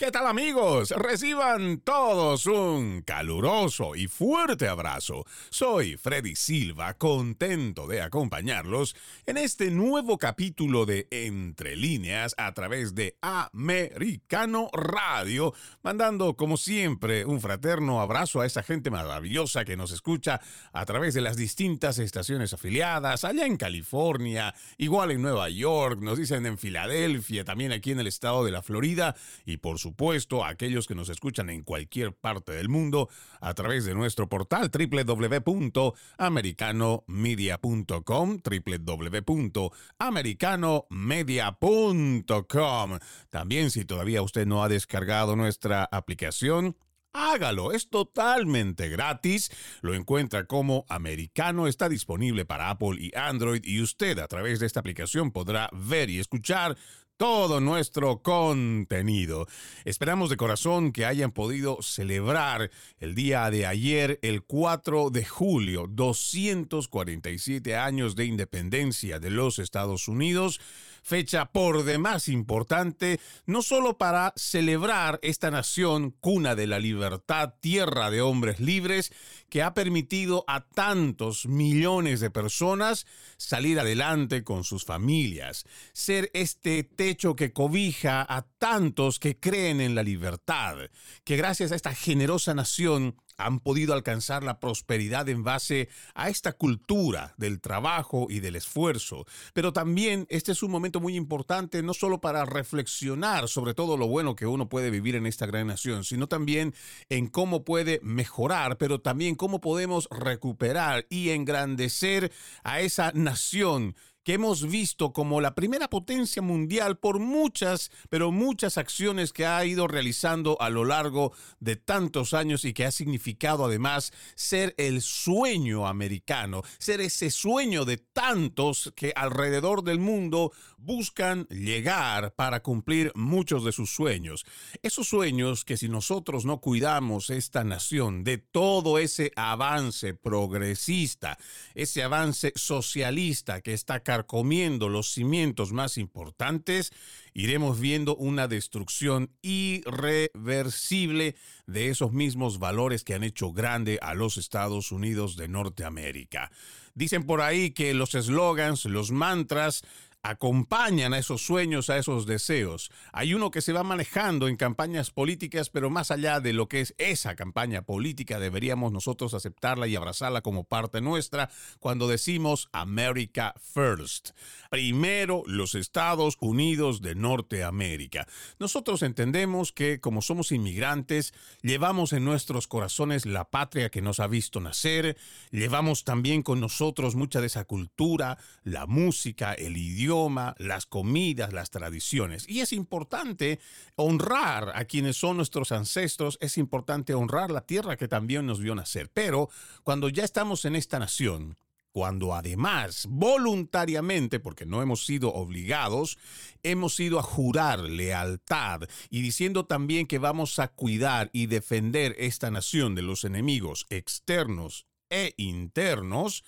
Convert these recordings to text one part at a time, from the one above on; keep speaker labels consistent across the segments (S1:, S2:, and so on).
S1: ¿Qué tal amigos? Reciban todos un caluroso y fuerte abrazo. Soy Freddy Silva, contento de acompañarlos en este nuevo capítulo de Entre líneas a través de Americano Radio, mandando como siempre un fraterno abrazo a esa gente maravillosa que nos escucha a través de las distintas estaciones afiliadas, allá en California, igual en Nueva York, nos dicen en Filadelfia, también aquí en el estado de la Florida y por su supuesto, a aquellos que nos escuchan en cualquier parte del mundo a través de nuestro portal www.americanomedia.com, www.americanomedia.com. También si todavía usted no ha descargado nuestra aplicación, Hágalo, es totalmente gratis. Lo encuentra como americano, está disponible para Apple y Android y usted a través de esta aplicación podrá ver y escuchar todo nuestro contenido. Esperamos de corazón que hayan podido celebrar el día de ayer, el 4 de julio, 247 años de independencia de los Estados Unidos fecha por demás importante, no solo para celebrar esta nación, cuna de la libertad, tierra de hombres libres, que ha permitido a tantos millones de personas salir adelante con sus familias, ser este techo que cobija a tantos que creen en la libertad, que gracias a esta generosa nación han podido alcanzar la prosperidad en base a esta cultura del trabajo y del esfuerzo. Pero también este es un momento muy importante no solo para reflexionar sobre todo lo bueno que uno puede vivir en esta gran nación, sino también en cómo puede mejorar, pero también cómo podemos recuperar y engrandecer a esa nación que hemos visto como la primera potencia mundial por muchas, pero muchas acciones que ha ido realizando a lo largo de tantos años y que ha significado además ser el sueño americano, ser ese sueño de tantos que alrededor del mundo buscan llegar para cumplir muchos de sus sueños. Esos sueños que si nosotros no cuidamos esta nación de todo ese avance progresista, ese avance socialista que está comiendo los cimientos más importantes, iremos viendo una destrucción irreversible de esos mismos valores que han hecho grande a los Estados Unidos de Norteamérica. Dicen por ahí que los eslogans, los mantras, acompañan a esos sueños, a esos deseos. Hay uno que se va manejando en campañas políticas, pero más allá de lo que es esa campaña política, deberíamos nosotros aceptarla y abrazarla como parte nuestra cuando decimos America First. Primero los Estados Unidos de Norteamérica. Nosotros entendemos que como somos inmigrantes, llevamos en nuestros corazones la patria que nos ha visto nacer, llevamos también con nosotros mucha de esa cultura, la música, el idioma, las comidas, las tradiciones. Y es importante honrar a quienes son nuestros ancestros, es importante honrar la tierra que también nos vio nacer. Pero cuando ya estamos en esta nación, cuando además voluntariamente, porque no hemos sido obligados, hemos ido a jurar lealtad y diciendo también que vamos a cuidar y defender esta nación de los enemigos externos e internos,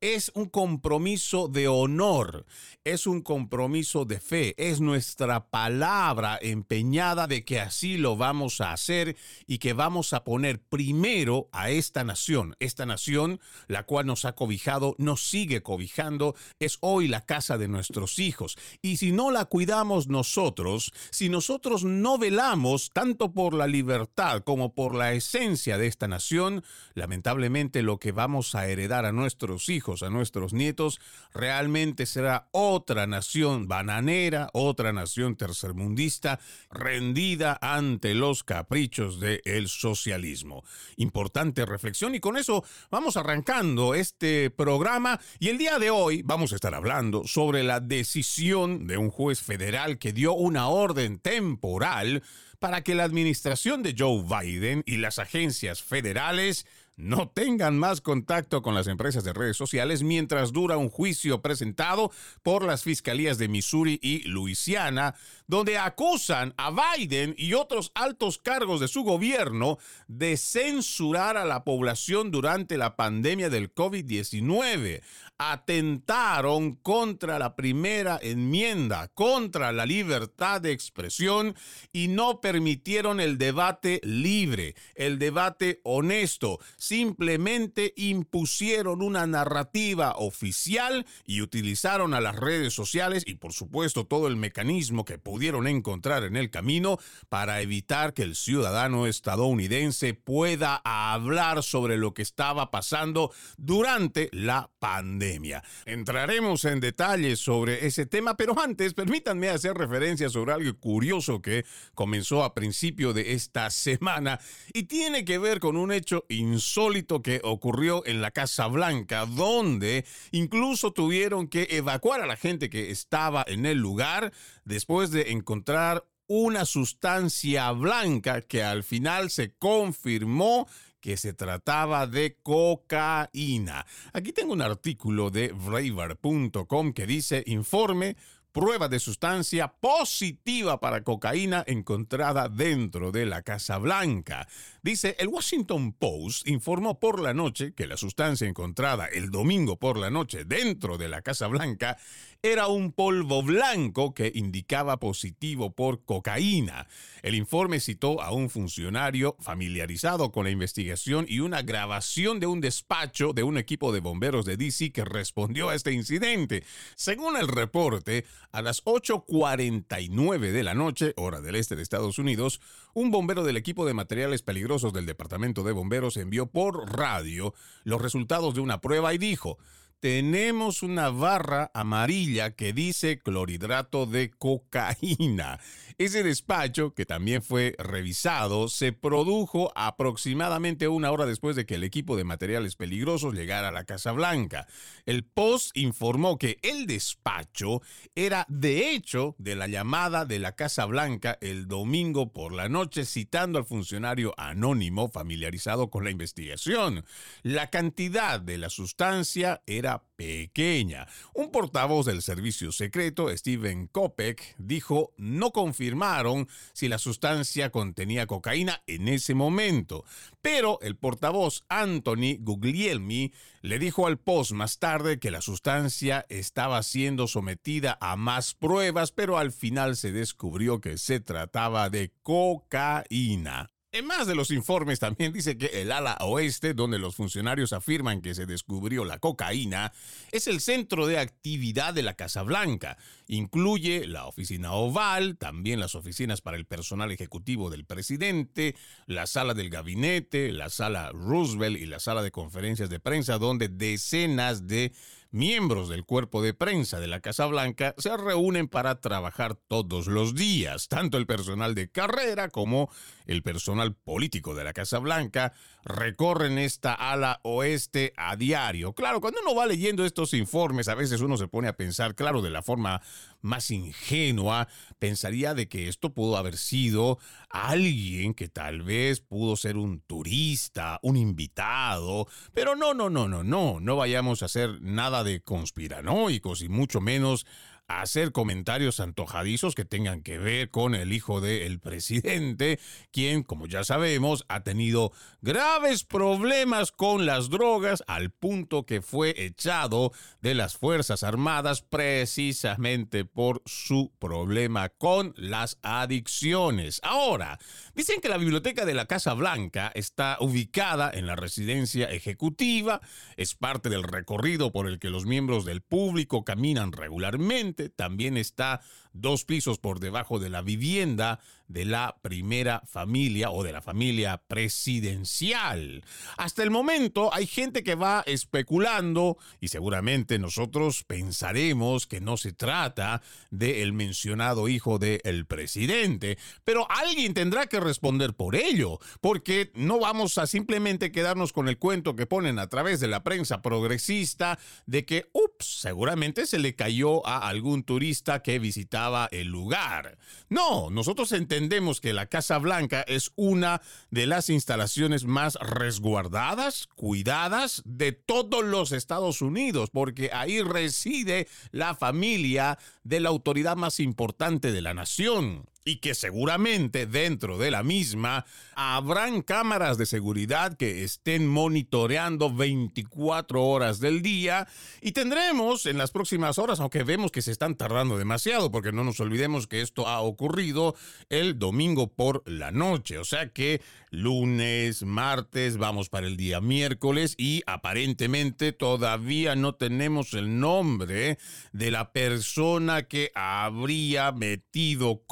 S1: es un compromiso de honor, es un compromiso de fe, es nuestra palabra empeñada de que así lo vamos a hacer y que vamos a poner primero a esta nación. Esta nación, la cual nos ha cobijado, nos sigue cobijando, es hoy la casa de nuestros hijos. Y si no la cuidamos nosotros, si nosotros no velamos tanto por la libertad como por la esencia de esta nación, lamentablemente lo que vamos a heredar a nuestros hijos, a nuestros nietos, realmente será otra nación bananera, otra nación tercermundista, rendida ante los caprichos del socialismo. Importante reflexión y con eso vamos arrancando este programa y el día de hoy vamos a estar hablando sobre la decisión de un juez federal que dio una orden temporal para que la administración de Joe Biden y las agencias federales no tengan más contacto con las empresas de redes sociales mientras dura un juicio presentado por las fiscalías de Missouri y Luisiana, donde acusan a Biden y otros altos cargos de su gobierno de censurar a la población durante la pandemia del COVID-19. Atentaron contra la primera enmienda, contra la libertad de expresión y no permitieron el debate libre, el debate honesto simplemente impusieron una narrativa oficial y utilizaron a las redes sociales y por supuesto todo el mecanismo que pudieron encontrar en el camino para evitar que el ciudadano estadounidense pueda hablar sobre lo que estaba pasando durante la pandemia. Entraremos en detalles sobre ese tema, pero antes permítanme hacer referencia sobre algo curioso que comenzó a principio de esta semana y tiene que ver con un hecho insólito que ocurrió en la Casa Blanca, donde incluso tuvieron que evacuar a la gente que estaba en el lugar después de encontrar una sustancia blanca que al final se confirmó que se trataba de cocaína. Aquí tengo un artículo de Braver.com que dice informe prueba de sustancia positiva para cocaína encontrada dentro de la Casa Blanca. Dice, el Washington Post informó por la noche que la sustancia encontrada el domingo por la noche dentro de la Casa Blanca era un polvo blanco que indicaba positivo por cocaína. El informe citó a un funcionario familiarizado con la investigación y una grabación de un despacho de un equipo de bomberos de DC que respondió a este incidente. Según el reporte, a las 8.49 de la noche, hora del este de Estados Unidos, un bombero del equipo de materiales peligrosos del Departamento de Bomberos envió por radio los resultados de una prueba y dijo, tenemos una barra amarilla que dice clorhidrato de cocaína. Ese despacho, que también fue revisado, se produjo aproximadamente una hora después de que el equipo de materiales peligrosos llegara a la Casa Blanca. El Post informó que el despacho era de hecho de la llamada de la Casa Blanca el domingo por la noche, citando al funcionario anónimo familiarizado con la investigación. La cantidad de la sustancia era pequeña. Un portavoz del servicio secreto, Steven Kopek, dijo no confirmaron si la sustancia contenía cocaína en ese momento, pero el portavoz Anthony Guglielmi le dijo al Post más tarde que la sustancia estaba siendo sometida a más pruebas, pero al final se descubrió que se trataba de cocaína. En más de los informes también dice que el ala oeste, donde los funcionarios afirman que se descubrió la cocaína, es el centro de actividad de la Casa Blanca. Incluye la oficina oval, también las oficinas para el personal ejecutivo del presidente, la sala del gabinete, la sala Roosevelt y la sala de conferencias de prensa, donde decenas de miembros del cuerpo de prensa de la Casa Blanca se reúnen para trabajar todos los días. Tanto el personal de carrera como el personal político de la Casa Blanca recorren esta ala oeste a diario. Claro, cuando uno va leyendo estos informes, a veces uno se pone a pensar, claro, de la forma más ingenua, pensaría de que esto pudo haber sido alguien que tal vez pudo ser un turista, un invitado, pero no, no, no, no, no, no vayamos a hacer nada de conspiranoicos y mucho menos hacer comentarios antojadizos que tengan que ver con el hijo del presidente, quien, como ya sabemos, ha tenido graves problemas con las drogas al punto que fue echado de las Fuerzas Armadas precisamente por su problema con las adicciones. Ahora, dicen que la biblioteca de la Casa Blanca está ubicada en la residencia ejecutiva, es parte del recorrido por el que los miembros del público caminan regularmente, también está dos pisos por debajo de la vivienda de la primera familia o de la familia presidencial. Hasta el momento hay gente que va especulando y seguramente nosotros pensaremos que no se trata del mencionado hijo del presidente, pero alguien tendrá que responder por ello, porque no vamos a simplemente quedarnos con el cuento que ponen a través de la prensa progresista de que, ups, seguramente se le cayó a algún turista que visitaba el lugar. No, nosotros entendemos que la Casa Blanca es una de las instalaciones más resguardadas, cuidadas de todos los Estados Unidos, porque ahí reside la familia de la autoridad más importante de la nación y que seguramente dentro de la misma habrán cámaras de seguridad que estén monitoreando 24 horas del día y tendremos en las próximas horas, aunque vemos que se están tardando demasiado, porque no nos olvidemos que esto ha ocurrido el domingo por la noche, o sea que lunes, martes, vamos para el día miércoles y aparentemente todavía no tenemos el nombre de la persona que habría metido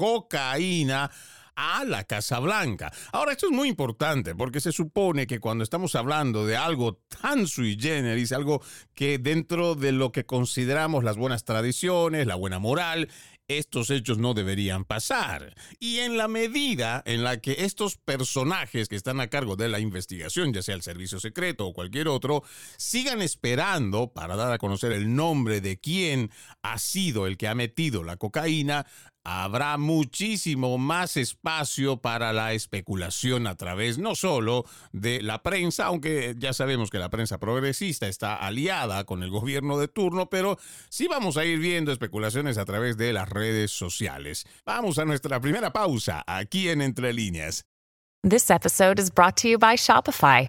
S1: a la Casa Blanca. Ahora, esto es muy importante porque se supone que cuando estamos hablando de algo tan sui generis, algo que dentro de lo que consideramos las buenas tradiciones, la buena moral, estos hechos no deberían pasar. Y en la medida en la que estos personajes que están a cargo de la investigación, ya sea el servicio secreto o cualquier otro, sigan esperando para dar a conocer el nombre de quién ha sido el que ha metido la cocaína, habrá muchísimo más espacio para la especulación a través no solo de la prensa, aunque ya sabemos que la prensa progresista está aliada con el gobierno de turno, pero sí vamos a ir viendo especulaciones a través de las redes sociales. Vamos a nuestra primera pausa aquí en Entre Líneas.
S2: This episode is brought to you by Shopify.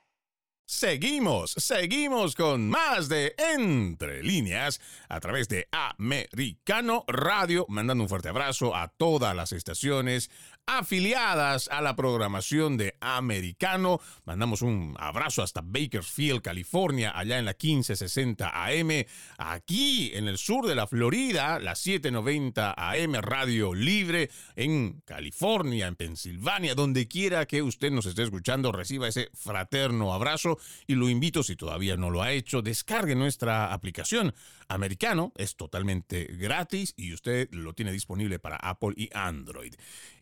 S1: Seguimos, seguimos con más de Entre líneas a través de Americano Radio, mandando un fuerte abrazo a todas las estaciones afiliadas a la programación de Americano. Mandamos un abrazo hasta Bakersfield, California, allá en la 1560 AM. Aquí en el sur de la Florida, la 790 AM Radio Libre en California, en Pensilvania, donde quiera que usted nos esté escuchando, reciba ese fraterno abrazo y lo invito, si todavía no lo ha hecho, descargue nuestra aplicación americano. Es totalmente gratis y usted lo tiene disponible para Apple y Android.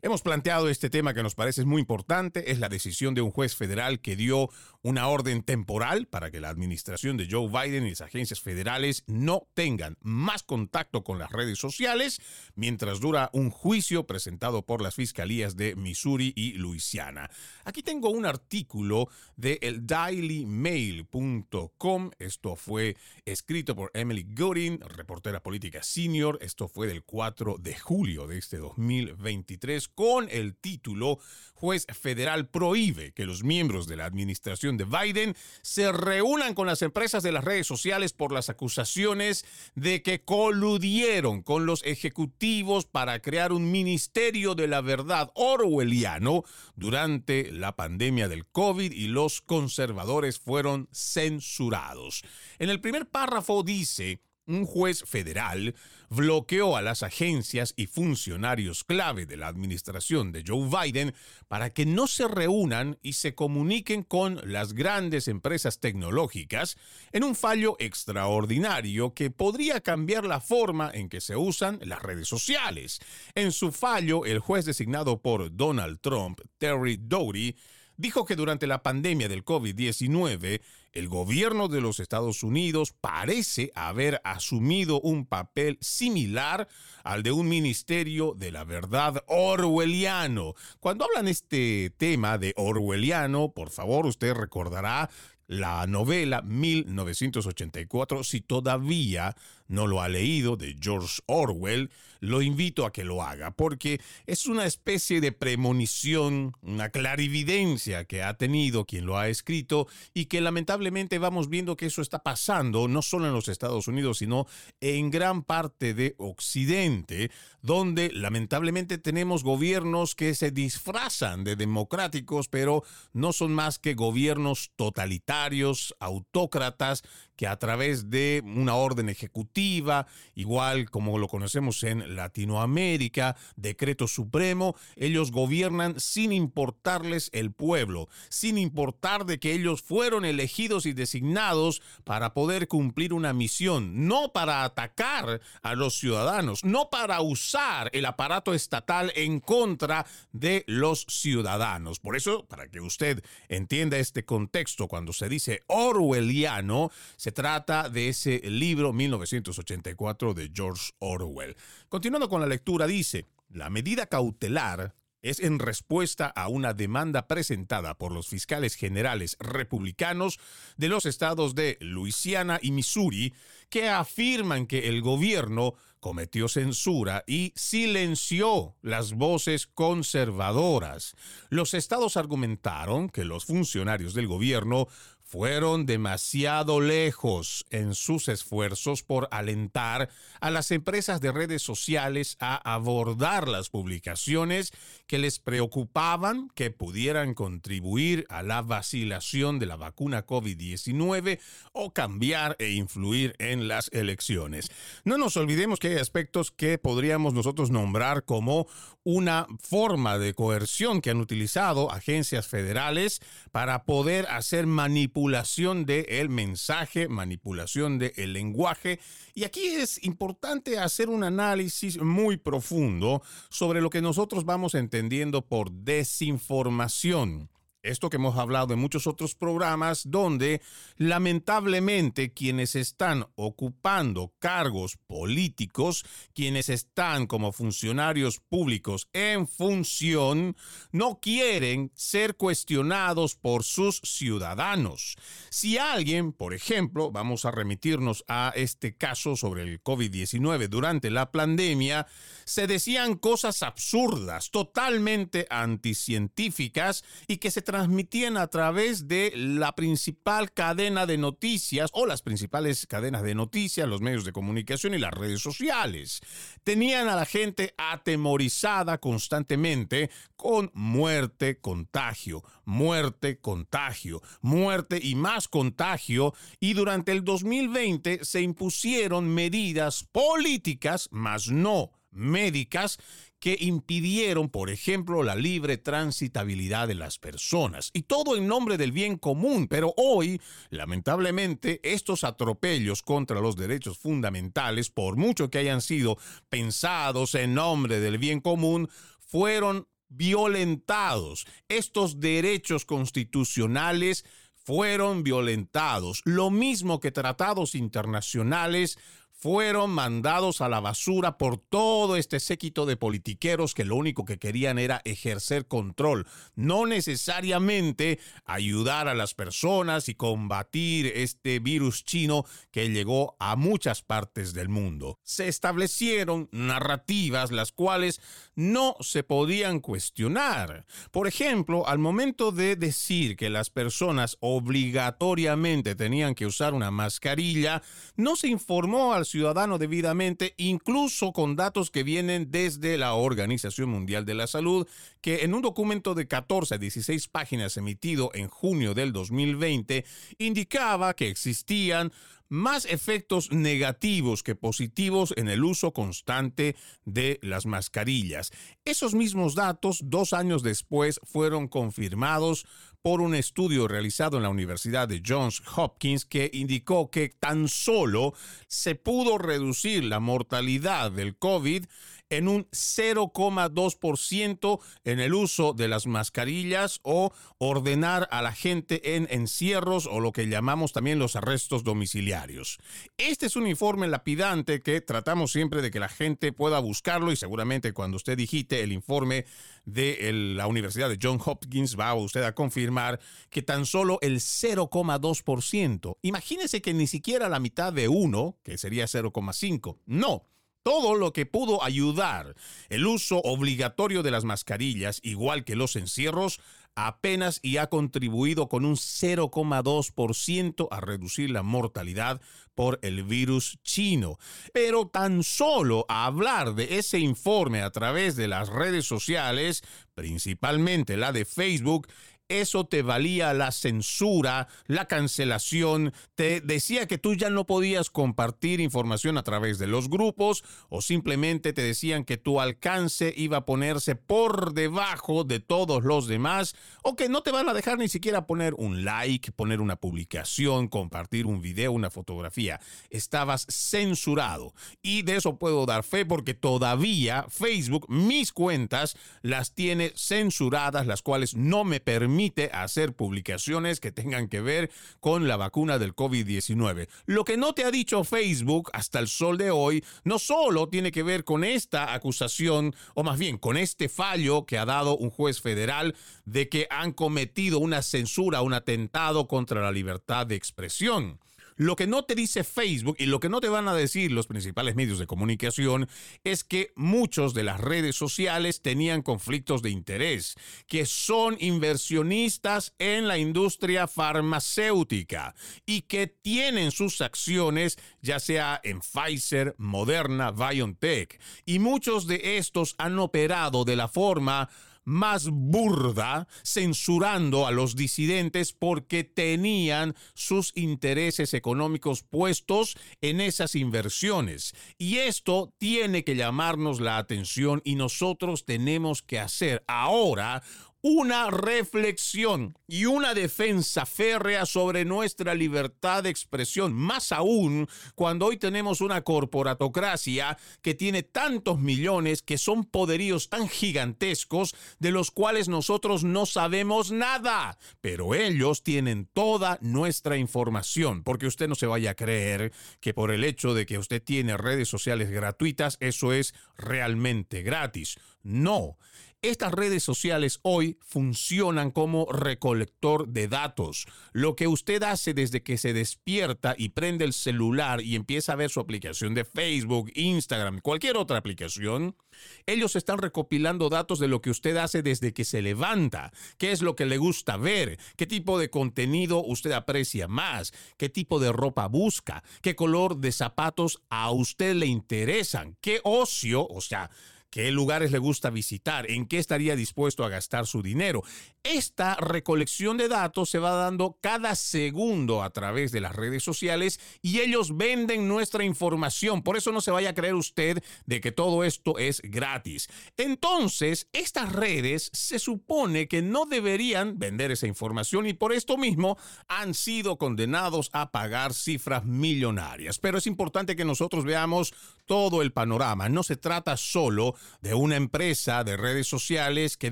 S1: Hemos planteado este tema que nos parece muy importante, es la decisión de un juez federal que dio una orden temporal para que la administración de Joe Biden y las agencias federales no tengan más contacto con las redes sociales mientras dura un juicio presentado por las fiscalías de Missouri y Luisiana. Aquí tengo un artículo de el dailymail.com. Esto fue escrito por Emily Gooding, reportera política senior. Esto fue del 4 de julio de este 2023 con el título Juez federal prohíbe que los miembros de la administración de Biden se reúnan con las empresas de las redes sociales por las acusaciones de que coludieron con los ejecutivos para crear un ministerio de la verdad orwelliano durante la pandemia del COVID y los conservadores fueron censurados. En el primer párrafo dice, un juez federal bloqueó a las agencias y funcionarios clave de la administración de Joe Biden para que no se reúnan y se comuniquen con las grandes empresas tecnológicas en un fallo extraordinario que podría cambiar la forma en que se usan las redes sociales. En su fallo, el juez designado por Donald Trump, Terry Doughty, dijo que durante la pandemia del COVID-19, el gobierno de los Estados Unidos parece haber asumido un papel similar al de un ministerio de la verdad orwelliano. Cuando hablan este tema de orwelliano, por favor, usted recordará la novela 1984, si todavía no lo ha leído, de George Orwell, lo invito a que lo haga, porque es una especie de premonición, una clarividencia que ha tenido quien lo ha escrito y que lamentablemente vamos viendo que eso está pasando no solo en los Estados Unidos, sino en gran parte de Occidente, donde lamentablemente tenemos gobiernos que se disfrazan de democráticos, pero no son más que gobiernos totalitarios, autócratas, que a través de una orden ejecutiva, igual como lo conocemos en Latinoamérica, decreto supremo, ellos gobiernan sin importarles el pueblo, sin importar de que ellos fueron elegidos y designados para poder cumplir una misión, no para atacar a los ciudadanos, no para usar el aparato estatal en contra de los ciudadanos. Por eso, para que usted entienda este contexto, cuando se dice orwelliano, se trata de ese libro 1984 de George Orwell. Continuando con la lectura, dice, la medida cautelar es en respuesta a una demanda presentada por los fiscales generales republicanos de los estados de Luisiana y Missouri, que afirman que el gobierno cometió censura y silenció las voces conservadoras. Los estados argumentaron que los funcionarios del gobierno fueron demasiado lejos en sus esfuerzos por alentar a las empresas de redes sociales a abordar las publicaciones que les preocupaban que pudieran contribuir a la vacilación de la vacuna COVID-19 o cambiar e influir en las elecciones. No nos olvidemos que hay aspectos que podríamos nosotros nombrar como una forma de coerción que han utilizado agencias federales para poder hacer manipulaciones manipulación del mensaje, manipulación del lenguaje. Y aquí es importante hacer un análisis muy profundo sobre lo que nosotros vamos entendiendo por desinformación. Esto que hemos hablado en muchos otros programas donde lamentablemente quienes están ocupando cargos políticos, quienes están como funcionarios públicos en función, no quieren ser cuestionados por sus ciudadanos. Si alguien, por ejemplo, vamos a remitirnos a este caso sobre el COVID-19 durante la pandemia, se decían cosas absurdas, totalmente anticientíficas y que se transmitían a través de la principal cadena de noticias o las principales cadenas de noticias, los medios de comunicación y las redes sociales. Tenían a la gente atemorizada constantemente con muerte, contagio, muerte, contagio, muerte y más contagio. Y durante el 2020 se impusieron medidas políticas, más no médicas que impidieron, por ejemplo, la libre transitabilidad de las personas. Y todo en nombre del bien común. Pero hoy, lamentablemente, estos atropellos contra los derechos fundamentales, por mucho que hayan sido pensados en nombre del bien común, fueron violentados. Estos derechos constitucionales fueron violentados. Lo mismo que tratados internacionales fueron mandados a la basura por todo este séquito de politiqueros que lo único que querían era ejercer control, no necesariamente ayudar a las personas y combatir este virus chino que llegó a muchas partes del mundo. Se establecieron narrativas las cuales no se podían cuestionar. Por ejemplo, al momento de decir que las personas obligatoriamente tenían que usar una mascarilla, no se informó al ciudadano debidamente, incluso con datos que vienen desde la Organización Mundial de la Salud, que en un documento de 14 a 16 páginas emitido en junio del 2020 indicaba que existían más efectos negativos que positivos en el uso constante de las mascarillas. Esos mismos datos, dos años después, fueron confirmados por un estudio realizado en la Universidad de Johns Hopkins que indicó que tan solo se pudo reducir la mortalidad del COVID en un 0,2% en el uso de las mascarillas o ordenar a la gente en encierros o lo que llamamos también los arrestos domiciliarios. Este es un informe lapidante que tratamos siempre de que la gente pueda buscarlo y seguramente cuando usted digite el informe de la Universidad de Johns Hopkins va usted a confirmar que tan solo el 0,2%. Imagínese que ni siquiera la mitad de uno, que sería 0,5. No todo lo que pudo ayudar. El uso obligatorio de las mascarillas, igual que los encierros, apenas y ha contribuido con un 0,2% a reducir la mortalidad por el virus chino. Pero tan solo hablar de ese informe a través de las redes sociales, principalmente la de Facebook, eso te valía la censura, la cancelación, te decía que tú ya no podías compartir información a través de los grupos o simplemente te decían que tu alcance iba a ponerse por debajo de todos los demás o que no te van a dejar ni siquiera poner un like, poner una publicación, compartir un video, una fotografía. Estabas censurado y de eso puedo dar fe porque todavía Facebook, mis cuentas, las tiene censuradas, las cuales no me permite hacer publicaciones que tengan que ver con la vacuna del COVID-19. Lo que no te ha dicho Facebook hasta el sol de hoy no solo tiene que ver con esta acusación, o más bien con este fallo que ha dado un juez federal de que han cometido una censura, un atentado contra la libertad de expresión. Lo que no te dice Facebook y lo que no te van a decir los principales medios de comunicación es que muchos de las redes sociales tenían conflictos de interés, que son inversionistas en la industria farmacéutica y que tienen sus acciones ya sea en Pfizer, Moderna, BioNTech. Y muchos de estos han operado de la forma más burda, censurando a los disidentes porque tenían sus intereses económicos puestos en esas inversiones. Y esto tiene que llamarnos la atención y nosotros tenemos que hacer ahora una reflexión y una defensa férrea sobre nuestra libertad de expresión, más aún cuando hoy tenemos una corporatocracia que tiene tantos millones que son poderíos tan gigantescos de los cuales nosotros no sabemos nada, pero ellos tienen toda nuestra información, porque usted no se vaya a creer que por el hecho de que usted tiene redes sociales gratuitas, eso es realmente gratis. No, estas redes sociales hoy funcionan como recolector de datos. Lo que usted hace desde que se despierta y prende el celular y empieza a ver su aplicación de Facebook, Instagram, cualquier otra aplicación, ellos están recopilando datos de lo que usted hace desde que se levanta, qué es lo que le gusta ver, qué tipo de contenido usted aprecia más, qué tipo de ropa busca, qué color de zapatos a usted le interesan, qué ocio, o sea, qué lugares le gusta visitar, en qué estaría dispuesto a gastar su dinero. Esta recolección de datos se va dando cada segundo a través de las redes sociales y ellos venden nuestra información. Por eso no se vaya a creer usted de que todo esto es gratis. Entonces, estas redes se supone que no deberían vender esa información y por esto mismo han sido condenados a pagar cifras millonarias. Pero es importante que nosotros veamos todo el panorama. No se trata solo de una empresa de redes sociales que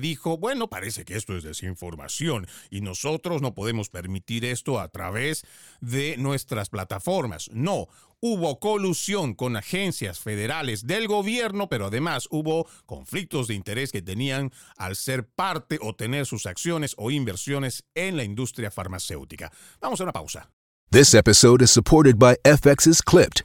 S1: dijo, bueno, parece que esto es desinformación y nosotros no podemos permitir esto a través de nuestras plataformas. No, hubo colusión con agencias federales del gobierno, pero además hubo conflictos de interés que tenían al ser parte o tener sus acciones o inversiones en la industria farmacéutica. Vamos a una pausa.
S3: FX's Clipped.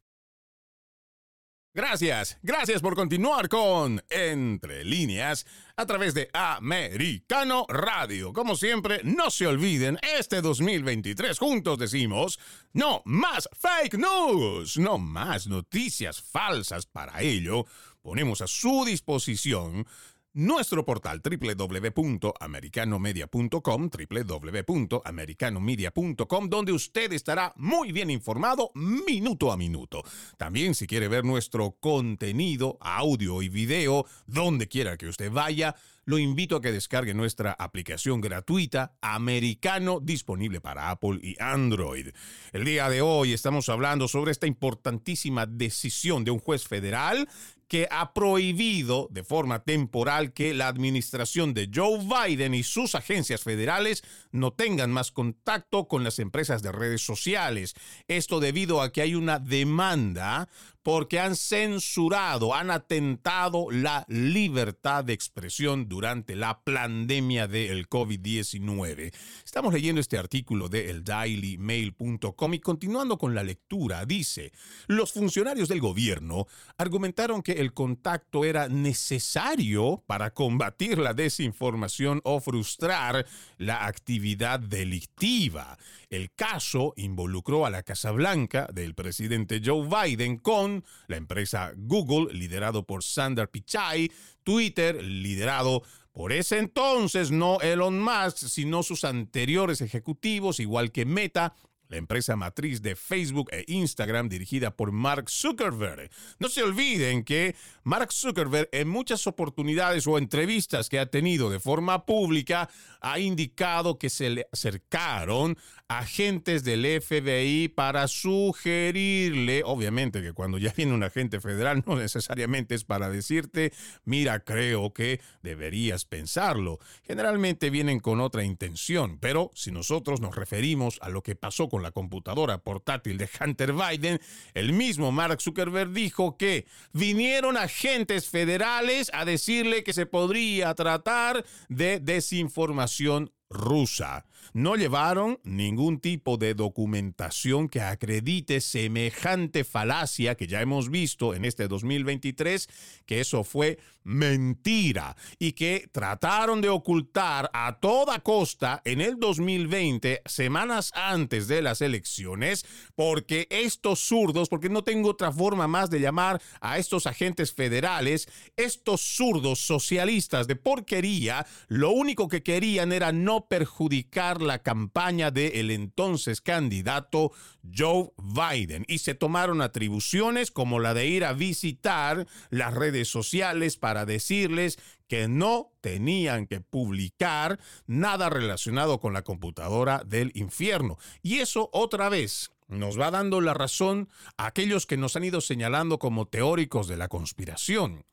S1: Gracias, gracias por continuar con Entre líneas a través de Americano Radio. Como siempre, no se olviden, este 2023 juntos decimos, no más fake news, no más noticias falsas. Para ello, ponemos a su disposición nuestro portal www.americanomedia.com, www.americanomedia.com, donde usted estará muy bien informado minuto a minuto. También si quiere ver nuestro contenido, audio y video, donde quiera que usted vaya, lo invito a que descargue nuestra aplicación gratuita Americano disponible para Apple y Android. El día de hoy estamos hablando sobre esta importantísima decisión de un juez federal que ha prohibido de forma temporal que la administración de Joe Biden y sus agencias federales no tengan más contacto con las empresas de redes sociales. Esto debido a que hay una demanda porque han censurado, han atentado la libertad de expresión durante la pandemia del COVID-19. Estamos leyendo este artículo de eldailymail.com y continuando con la lectura, dice, los funcionarios del gobierno argumentaron que el contacto era necesario para combatir la desinformación o frustrar la actividad delictiva. El caso involucró a la Casa Blanca del presidente Joe Biden con la empresa Google, liderado por Sander Pichai, Twitter, liderado por ese entonces no Elon Musk, sino sus anteriores ejecutivos, igual que Meta, la empresa matriz de Facebook e Instagram dirigida por Mark Zuckerberg. No se olviden que Mark Zuckerberg en muchas oportunidades o entrevistas que ha tenido de forma pública ha indicado que se le acercaron agentes del FBI para sugerirle, obviamente que cuando ya viene un agente federal no necesariamente es para decirte, mira, creo que deberías pensarlo. Generalmente vienen con otra intención, pero si nosotros nos referimos a lo que pasó con la computadora portátil de Hunter Biden, el mismo Mark Zuckerberg dijo que vinieron agentes federales a decirle que se podría tratar de desinformación rusa. No llevaron ningún tipo de documentación que acredite semejante falacia que ya hemos visto en este 2023, que eso fue mentira y que trataron de ocultar a toda costa en el 2020, semanas antes de las elecciones, porque estos zurdos, porque no tengo otra forma más de llamar a estos agentes federales, estos zurdos socialistas de porquería, lo único que querían era no perjudicar la campaña del entonces candidato Joe Biden y se tomaron atribuciones como la de ir a visitar las redes sociales para decirles que no tenían que publicar nada relacionado con la computadora del infierno. Y eso otra vez nos va dando la razón a aquellos que nos han ido señalando como teóricos de la conspiración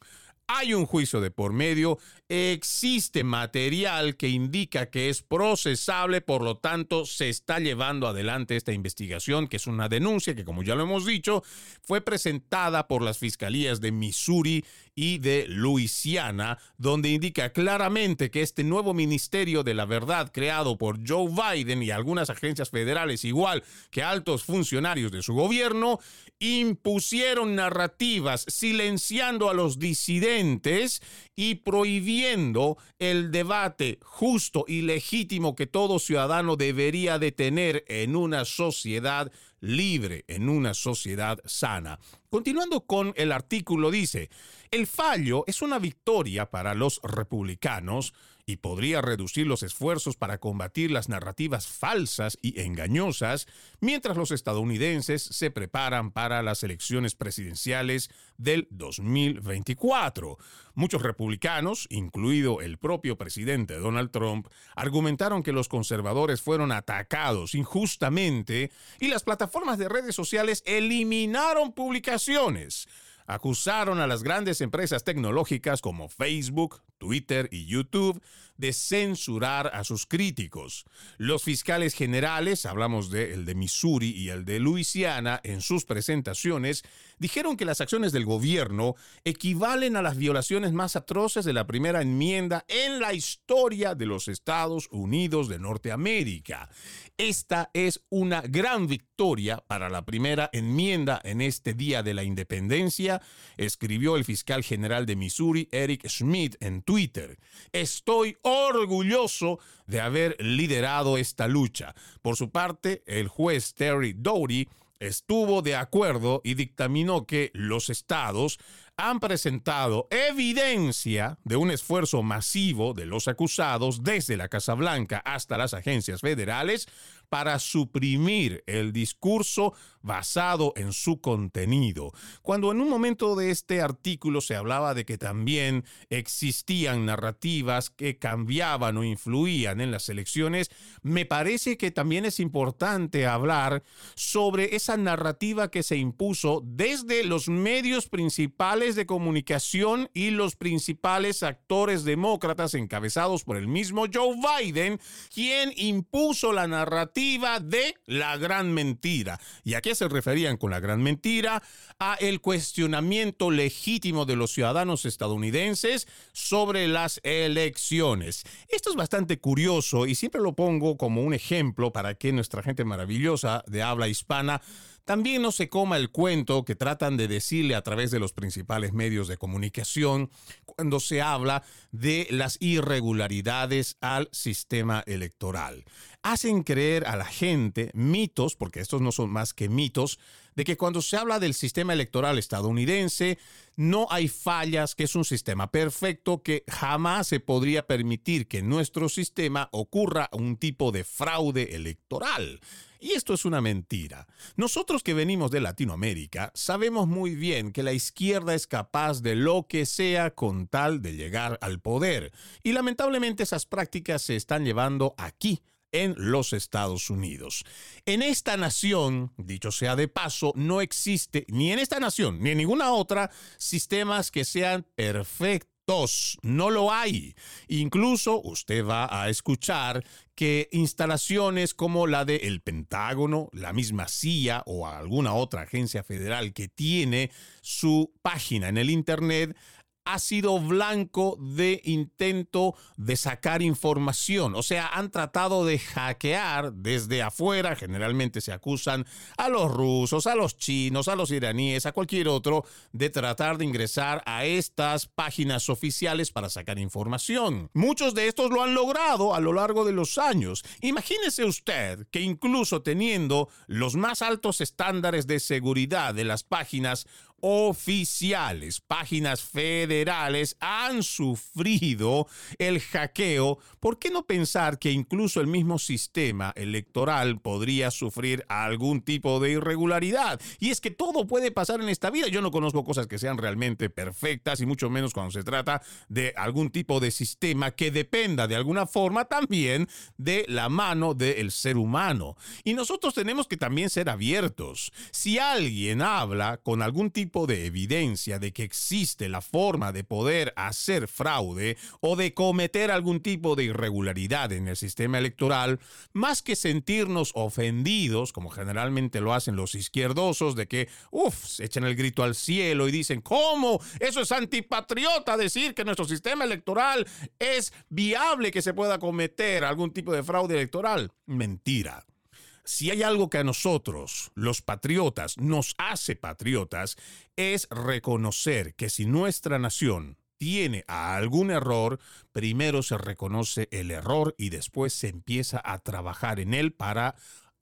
S1: hay un juicio de por medio, existe material que indica que es procesable, por lo tanto se está llevando adelante esta investigación, que es una denuncia que, como ya lo hemos dicho, fue presentada por las fiscalías de Missouri y de Luisiana, donde indica claramente que este nuevo Ministerio de la Verdad creado por Joe Biden y algunas agencias federales, igual que altos funcionarios de su gobierno, impusieron narrativas silenciando a los disidentes y prohibiendo el debate justo y legítimo que todo ciudadano debería de tener en una sociedad libre, en una sociedad sana. Continuando con el artículo dice, el fallo es una victoria para los republicanos y podría reducir los esfuerzos para combatir las narrativas falsas y engañosas mientras los estadounidenses se preparan para las elecciones presidenciales del 2024. Muchos republicanos, incluido el propio presidente Donald Trump, argumentaron que los conservadores fueron atacados injustamente y las plataformas de redes sociales eliminaron publicaciones acusaron a las grandes empresas tecnológicas como Facebook, Twitter y YouTube de censurar a sus críticos. Los fiscales generales, hablamos de el de Missouri y el de Luisiana, en sus presentaciones, dijeron que las acciones del gobierno equivalen a las violaciones más atroces de la primera enmienda en la historia de los Estados Unidos de Norteamérica. Esta es una gran victoria para la primera enmienda en este Día de la Independencia, escribió el fiscal general de Missouri, Eric Schmidt, en Twitter. Estoy orgulloso de haber liderado esta lucha. Por su parte, el juez Terry Doughty estuvo de acuerdo y dictaminó que los estados han presentado evidencia de un esfuerzo masivo de los acusados desde la Casa Blanca hasta las agencias federales para suprimir el discurso basado en su contenido. Cuando en un momento de este artículo se hablaba de que también existían narrativas que cambiaban o influían en las elecciones, me parece que también es importante hablar sobre esa narrativa que se impuso desde los medios principales de comunicación y los principales actores demócratas encabezados por el mismo Joe Biden, quien impuso la narrativa de la gran mentira. ¿Y a se referían con la gran mentira? A el cuestionamiento legítimo de los ciudadanos estadounidenses sobre las elecciones. Esto es bastante curioso y siempre lo pongo como un ejemplo para que nuestra gente maravillosa de habla hispana también no se coma el cuento que tratan de decirle a través de los principales medios de comunicación cuando se habla de las irregularidades al sistema electoral. Hacen creer a la gente mitos, porque estos no son más que mitos, de que cuando se habla del sistema electoral estadounidense, no hay fallas, que es un sistema perfecto, que jamás se podría permitir que en nuestro sistema ocurra un tipo de fraude electoral. Y esto es una mentira. Nosotros que venimos de Latinoamérica sabemos muy bien que la izquierda es capaz de lo que sea con tal de llegar al poder. Y lamentablemente esas prácticas se están llevando aquí, en los Estados Unidos. En esta nación, dicho sea de paso, no existe ni en esta nación ni en ninguna otra sistemas que sean perfectos no lo hay. Incluso usted va a escuchar que instalaciones como la del el Pentágono, la misma CIA o alguna otra agencia federal que tiene su página en el Internet ha sido blanco de intento de sacar información. O sea, han tratado de hackear desde afuera. Generalmente se acusan a los rusos, a los chinos, a los iraníes, a cualquier otro de tratar de ingresar a estas páginas oficiales para sacar información. Muchos de estos lo han logrado a lo largo de los años. Imagínese usted que incluso teniendo los más altos estándares de seguridad de las páginas oficiales, páginas federales han sufrido el hackeo, ¿por qué no pensar que incluso el mismo sistema electoral podría sufrir algún tipo de irregularidad? Y es que todo puede pasar en esta vida. Yo no conozco cosas que sean realmente perfectas y mucho menos cuando se trata de algún tipo de sistema que dependa de alguna forma también de la mano del ser humano. Y nosotros tenemos que también ser abiertos. Si alguien habla con algún tipo de evidencia de que existe la forma de poder hacer fraude o de cometer algún tipo de irregularidad en el sistema electoral, más que sentirnos ofendidos, como generalmente lo hacen los izquierdosos, de que, uff, se echan el grito al cielo y dicen, ¿cómo? Eso es antipatriota decir que nuestro sistema electoral es viable que se pueda cometer algún tipo de fraude electoral. Mentira si hay algo que a nosotros, los patriotas, nos hace patriotas, es reconocer que si nuestra nación tiene algún error, primero se reconoce el error y después se empieza a trabajar en él para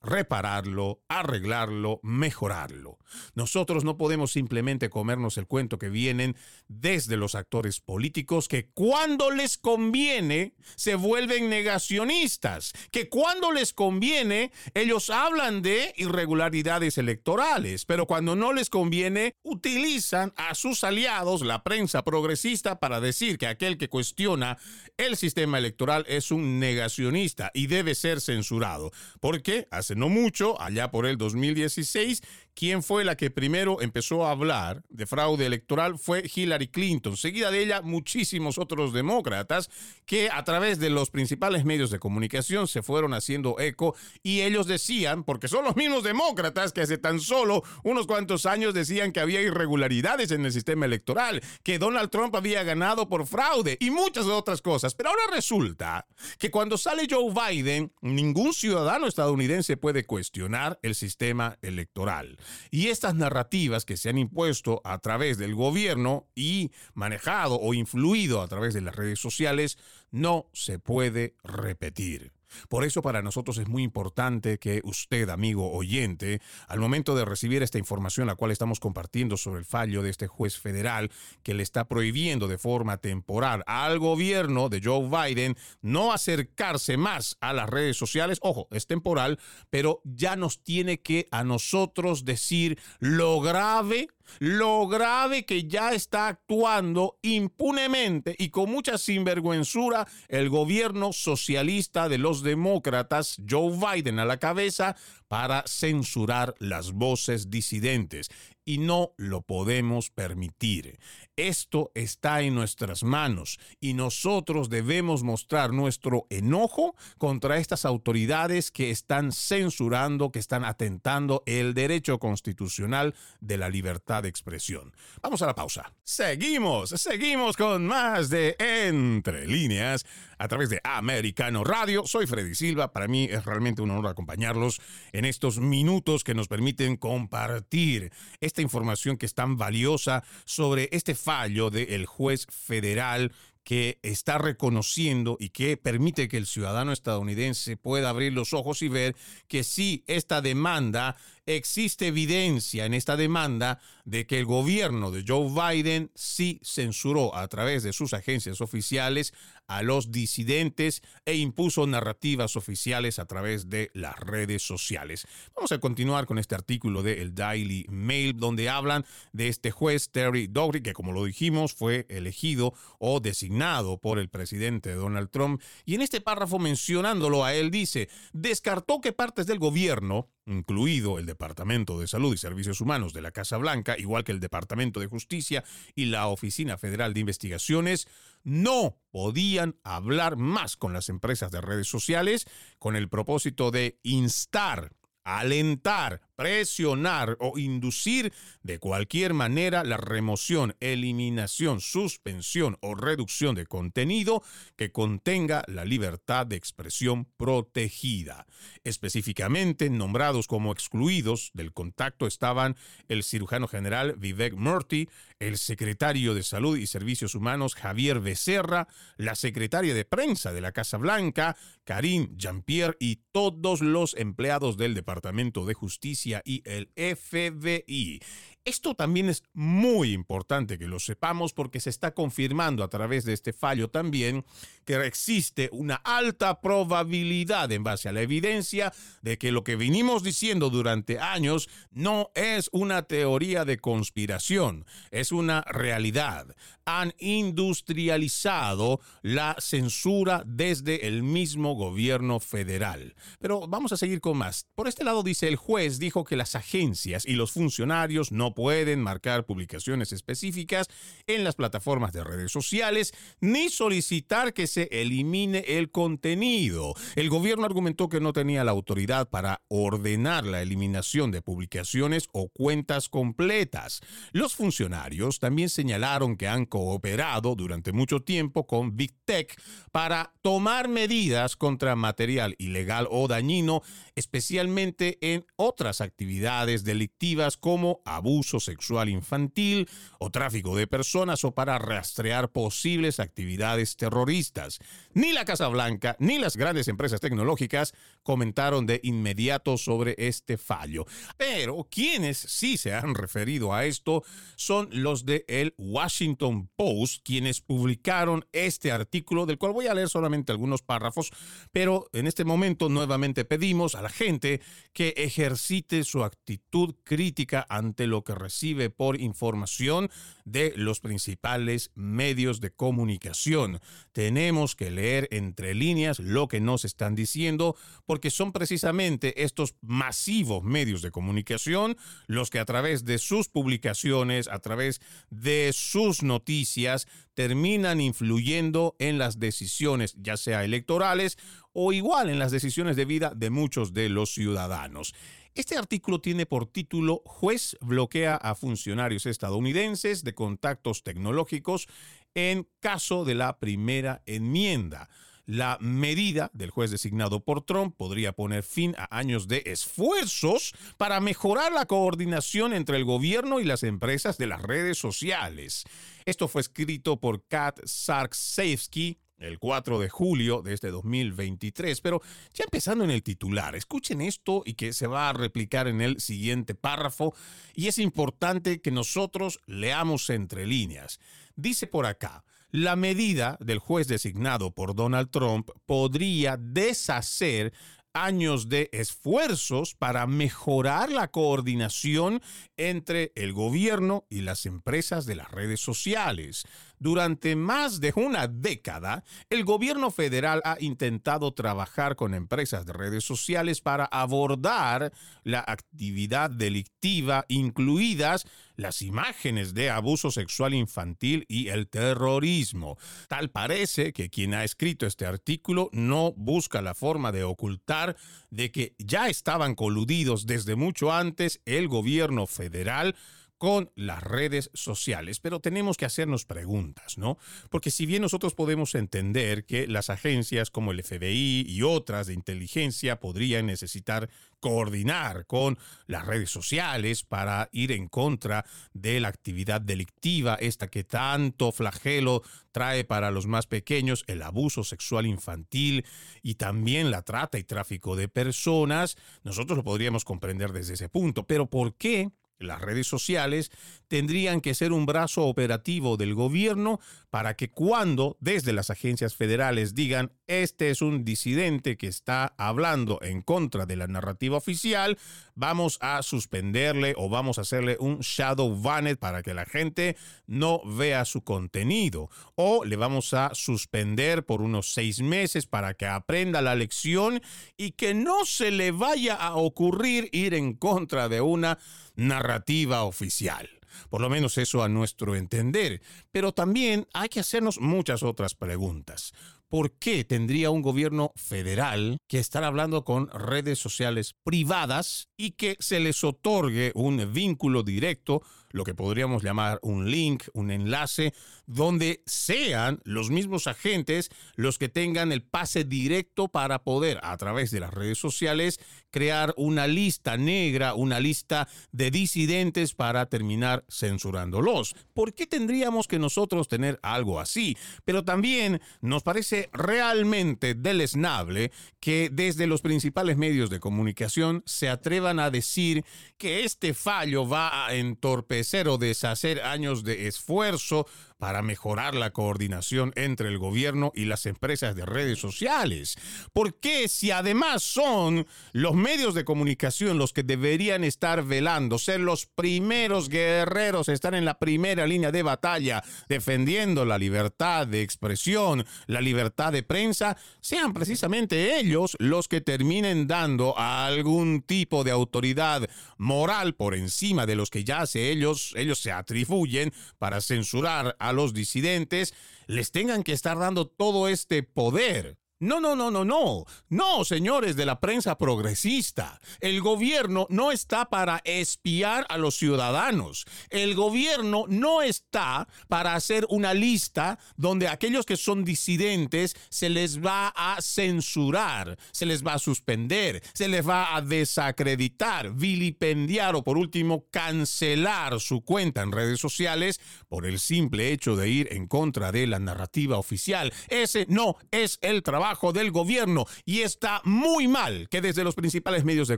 S1: repararlo, arreglarlo, mejorarlo. Nosotros no podemos simplemente comernos el cuento que vienen desde los actores políticos que cuando les conviene se vuelven negacionistas, que cuando les conviene ellos hablan de irregularidades electorales, pero cuando no les conviene utilizan a sus aliados, la prensa progresista, para decir que aquel que cuestiona el sistema electoral es un negacionista y debe ser censurado. Porque hace no mucho, allá por el 2016, quien fue la que primero empezó a hablar de fraude electoral fue Hillary Clinton. Seguida de ella, muchísimos otros demócratas que a través de los principales medios de comunicación se fueron haciendo eco y ellos decían, porque son los mismos demócratas que hace tan solo unos cuantos años decían que había irregularidades en el sistema electoral, que Donald Trump había ganado por fraude y muchas otras cosas. Pero ahora resulta que cuando sale Joe Biden, ningún ciudadano estadounidense puede cuestionar el sistema electoral. Y estas narrativas que se han impuesto a través del gobierno y manejado o influido a través de las redes sociales no se puede repetir. Por eso para nosotros es muy importante que usted, amigo oyente, al momento de recibir esta información la cual estamos compartiendo sobre el fallo de este juez federal que le está prohibiendo de forma temporal al gobierno de Joe Biden no acercarse más a las redes sociales, ojo, es temporal, pero ya nos tiene que a nosotros decir lo grave lo grave que ya está actuando impunemente y con mucha sinvergüenzura el gobierno socialista de los demócratas, Joe Biden a la cabeza, para censurar las voces disidentes. y no lo podemos permitir. Esto está en nuestras manos y nosotros debemos mostrar nuestro enojo contra estas autoridades que están censurando, que están atentando el derecho constitucional de la libertad de expresión. Vamos a la pausa. Seguimos, seguimos con más de Entre líneas a través de Americano Radio. Soy Freddy Silva. Para mí es realmente un honor acompañarlos en estos minutos que nos permiten compartir esta información que es tan valiosa sobre este fallo del juez federal que está reconociendo y que permite que el ciudadano estadounidense pueda abrir los ojos y ver que sí, esta demanda existe evidencia en esta demanda de que el gobierno de Joe Biden sí censuró a través de sus agencias oficiales a los disidentes e impuso narrativas oficiales a través de las redes sociales. Vamos a continuar con este artículo de el Daily Mail donde hablan de este juez Terry Dougherty que como lo dijimos fue elegido o designado por el presidente Donald Trump y en este párrafo mencionándolo a él dice, descartó que partes del gobierno incluido el Departamento de Salud y Servicios Humanos de la Casa Blanca, igual que el Departamento de Justicia y la Oficina Federal de Investigaciones, no podían hablar más con las empresas de redes sociales con el propósito de instar, alentar, presionar o inducir de cualquier manera la remoción, eliminación, suspensión o reducción de contenido que contenga la libertad de expresión protegida. Específicamente nombrados como excluidos del contacto estaban el cirujano general Vivek Murthy, el secretario de Salud y Servicios Humanos Javier Becerra, la secretaria de prensa de la Casa Blanca, Karine Jean-Pierre y todos los empleados del Departamento de Justicia y el FBI. Esto también es muy importante que lo sepamos porque se está confirmando a través de este fallo también que existe una alta probabilidad en base a la evidencia de que lo que vinimos diciendo durante años no es una teoría de conspiración, es una realidad. Han industrializado la censura desde el mismo gobierno federal. Pero vamos a seguir con más. Por este lado dice el juez dijo que las agencias y los funcionarios no pueden marcar publicaciones específicas en las plataformas de redes sociales ni solicitar que se elimine el contenido. El gobierno argumentó que no tenía la autoridad para ordenar la eliminación de publicaciones o cuentas completas. Los funcionarios también señalaron que han cooperado durante mucho tiempo con Big Tech para tomar medidas contra material ilegal o dañino, especialmente en otras actividades delictivas como abuso sexual infantil o tráfico de personas o para rastrear posibles actividades terroristas. Ni la Casa Blanca ni las grandes empresas tecnológicas comentaron de inmediato sobre este fallo. Pero quienes sí se han referido a esto son los de el Washington Post, quienes publicaron este artículo del cual voy a leer solamente algunos párrafos, pero en este momento nuevamente pedimos a la gente que ejercite su actitud crítica ante lo que recibe por información de los principales medios de comunicación. Tenemos que leer entre líneas lo que nos están diciendo porque son precisamente estos masivos medios de comunicación los que a través de sus publicaciones, a través de sus noticias, terminan influyendo en las decisiones, ya sea electorales o igual en las decisiones de vida de muchos de los ciudadanos. Este artículo tiene por título Juez bloquea a funcionarios estadounidenses de contactos tecnológicos en caso de la primera enmienda. La medida del juez designado por Trump podría poner fin a años de esfuerzos para mejorar la coordinación entre el gobierno y las empresas de las redes sociales. Esto fue escrito por Kat Sarksevsky, el 4 de julio de este 2023. Pero ya empezando en el titular, escuchen esto y que se va a replicar en el siguiente párrafo y es importante que nosotros leamos entre líneas. Dice por acá, la medida del juez designado por Donald Trump podría deshacer años de esfuerzos para mejorar la coordinación entre el gobierno y las empresas de las redes sociales. Durante más de una década, el gobierno federal ha intentado trabajar con empresas de redes sociales para abordar la actividad delictiva, incluidas las imágenes de abuso sexual infantil y el terrorismo. Tal parece que quien ha escrito este artículo no busca la forma de ocultar de que ya estaban coludidos desde mucho antes el gobierno federal con las redes sociales. Pero tenemos que hacernos preguntas, ¿no? Porque si bien nosotros podemos entender que las agencias como el FBI y otras de inteligencia podrían necesitar coordinar con las redes sociales para ir en contra de la actividad delictiva, esta que tanto flagelo trae para los más pequeños, el abuso sexual infantil y también la trata y tráfico de personas, nosotros lo podríamos comprender desde ese punto. Pero ¿por qué? Las redes sociales tendrían que ser un brazo operativo del gobierno para que cuando desde las agencias federales digan este es un disidente que está hablando en contra de la narrativa oficial, vamos a suspenderle o vamos a hacerle un shadow banned para que la gente no vea su contenido o le vamos a suspender por unos seis meses para que aprenda la lección y que no se le vaya a ocurrir ir en contra de una narrativa oficial. Por lo menos eso a nuestro entender. Pero también hay que hacernos muchas otras preguntas. ¿Por qué tendría un gobierno federal que estar hablando con redes sociales privadas y que se les otorgue un vínculo directo, lo que podríamos llamar un link, un enlace, donde sean los mismos agentes los que tengan el pase directo para poder, a través de las redes sociales, crear una lista negra, una lista de disidentes para terminar censurándolos? ¿Por qué tendríamos que nosotros tener algo así? Pero también nos parece realmente deleznable que desde los principales medios de comunicación se atrevan a decir que este fallo va a entorpecer o deshacer años de esfuerzo para mejorar la coordinación entre el gobierno y las empresas de redes sociales. Porque si además son los medios de comunicación los que deberían estar velando, ser los primeros guerreros, estar en la primera línea de batalla defendiendo la libertad de expresión, la libertad de prensa, sean precisamente ellos los que terminen dando algún tipo de autoridad moral por encima de los que ya se ellos, ellos se atribuyen para censurar a los disidentes, les tengan que estar dando todo este poder. No, no, no, no, no. No, señores de la prensa progresista. El gobierno no está para espiar a los ciudadanos. El gobierno no está para hacer una lista donde aquellos que son disidentes se les va a censurar, se les va a suspender, se les va a desacreditar, vilipendiar o por último cancelar su cuenta en redes sociales por el simple hecho de ir en contra de la narrativa oficial. Ese no es el del gobierno y está muy mal que desde los principales medios de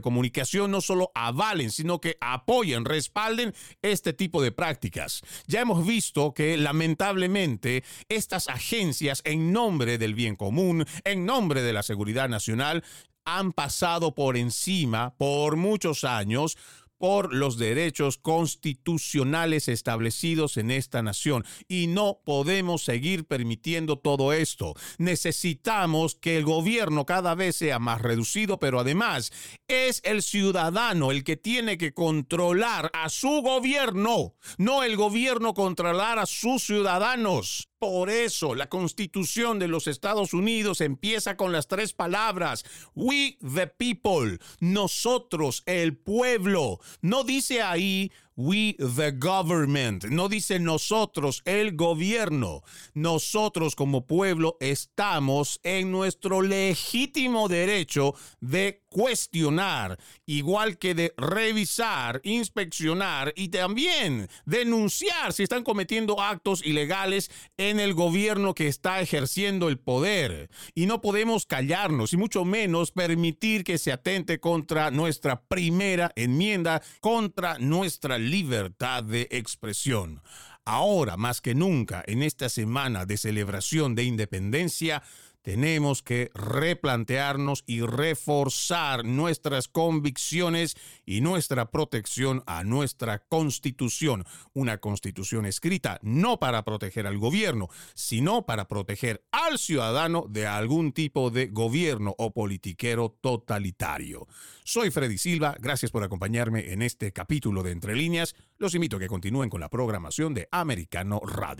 S1: comunicación no solo avalen, sino que apoyen, respalden este tipo de prácticas. Ya hemos visto que lamentablemente estas agencias en nombre del bien común, en nombre de la seguridad nacional, han pasado por encima por muchos años por los derechos constitucionales establecidos en esta nación. Y no podemos seguir permitiendo todo esto. Necesitamos que el gobierno cada vez sea más reducido, pero además es el ciudadano el que tiene que controlar a su gobierno, no el gobierno controlar a sus ciudadanos. Por eso la constitución de los Estados Unidos empieza con las tres palabras, we the people, nosotros, el pueblo. No dice ahí we the government. No dice nosotros, el gobierno. Nosotros como pueblo estamos en nuestro legítimo derecho de cuestionar, igual que de revisar, inspeccionar y también denunciar si están cometiendo actos ilegales en el gobierno que está ejerciendo el poder. Y no podemos callarnos y mucho menos permitir que se atente contra nuestra primera enmienda, contra nuestra libertad de expresión. Ahora, más que nunca, en esta semana de celebración de independencia, tenemos que replantearnos y reforzar nuestras convicciones y nuestra protección a nuestra constitución. Una constitución escrita no para proteger al gobierno, sino para proteger al ciudadano de algún tipo de gobierno o politiquero totalitario. Soy Freddy Silva, gracias por acompañarme en este capítulo de Entre Líneas. Los invito a que continúen con la programación de Americano Radio.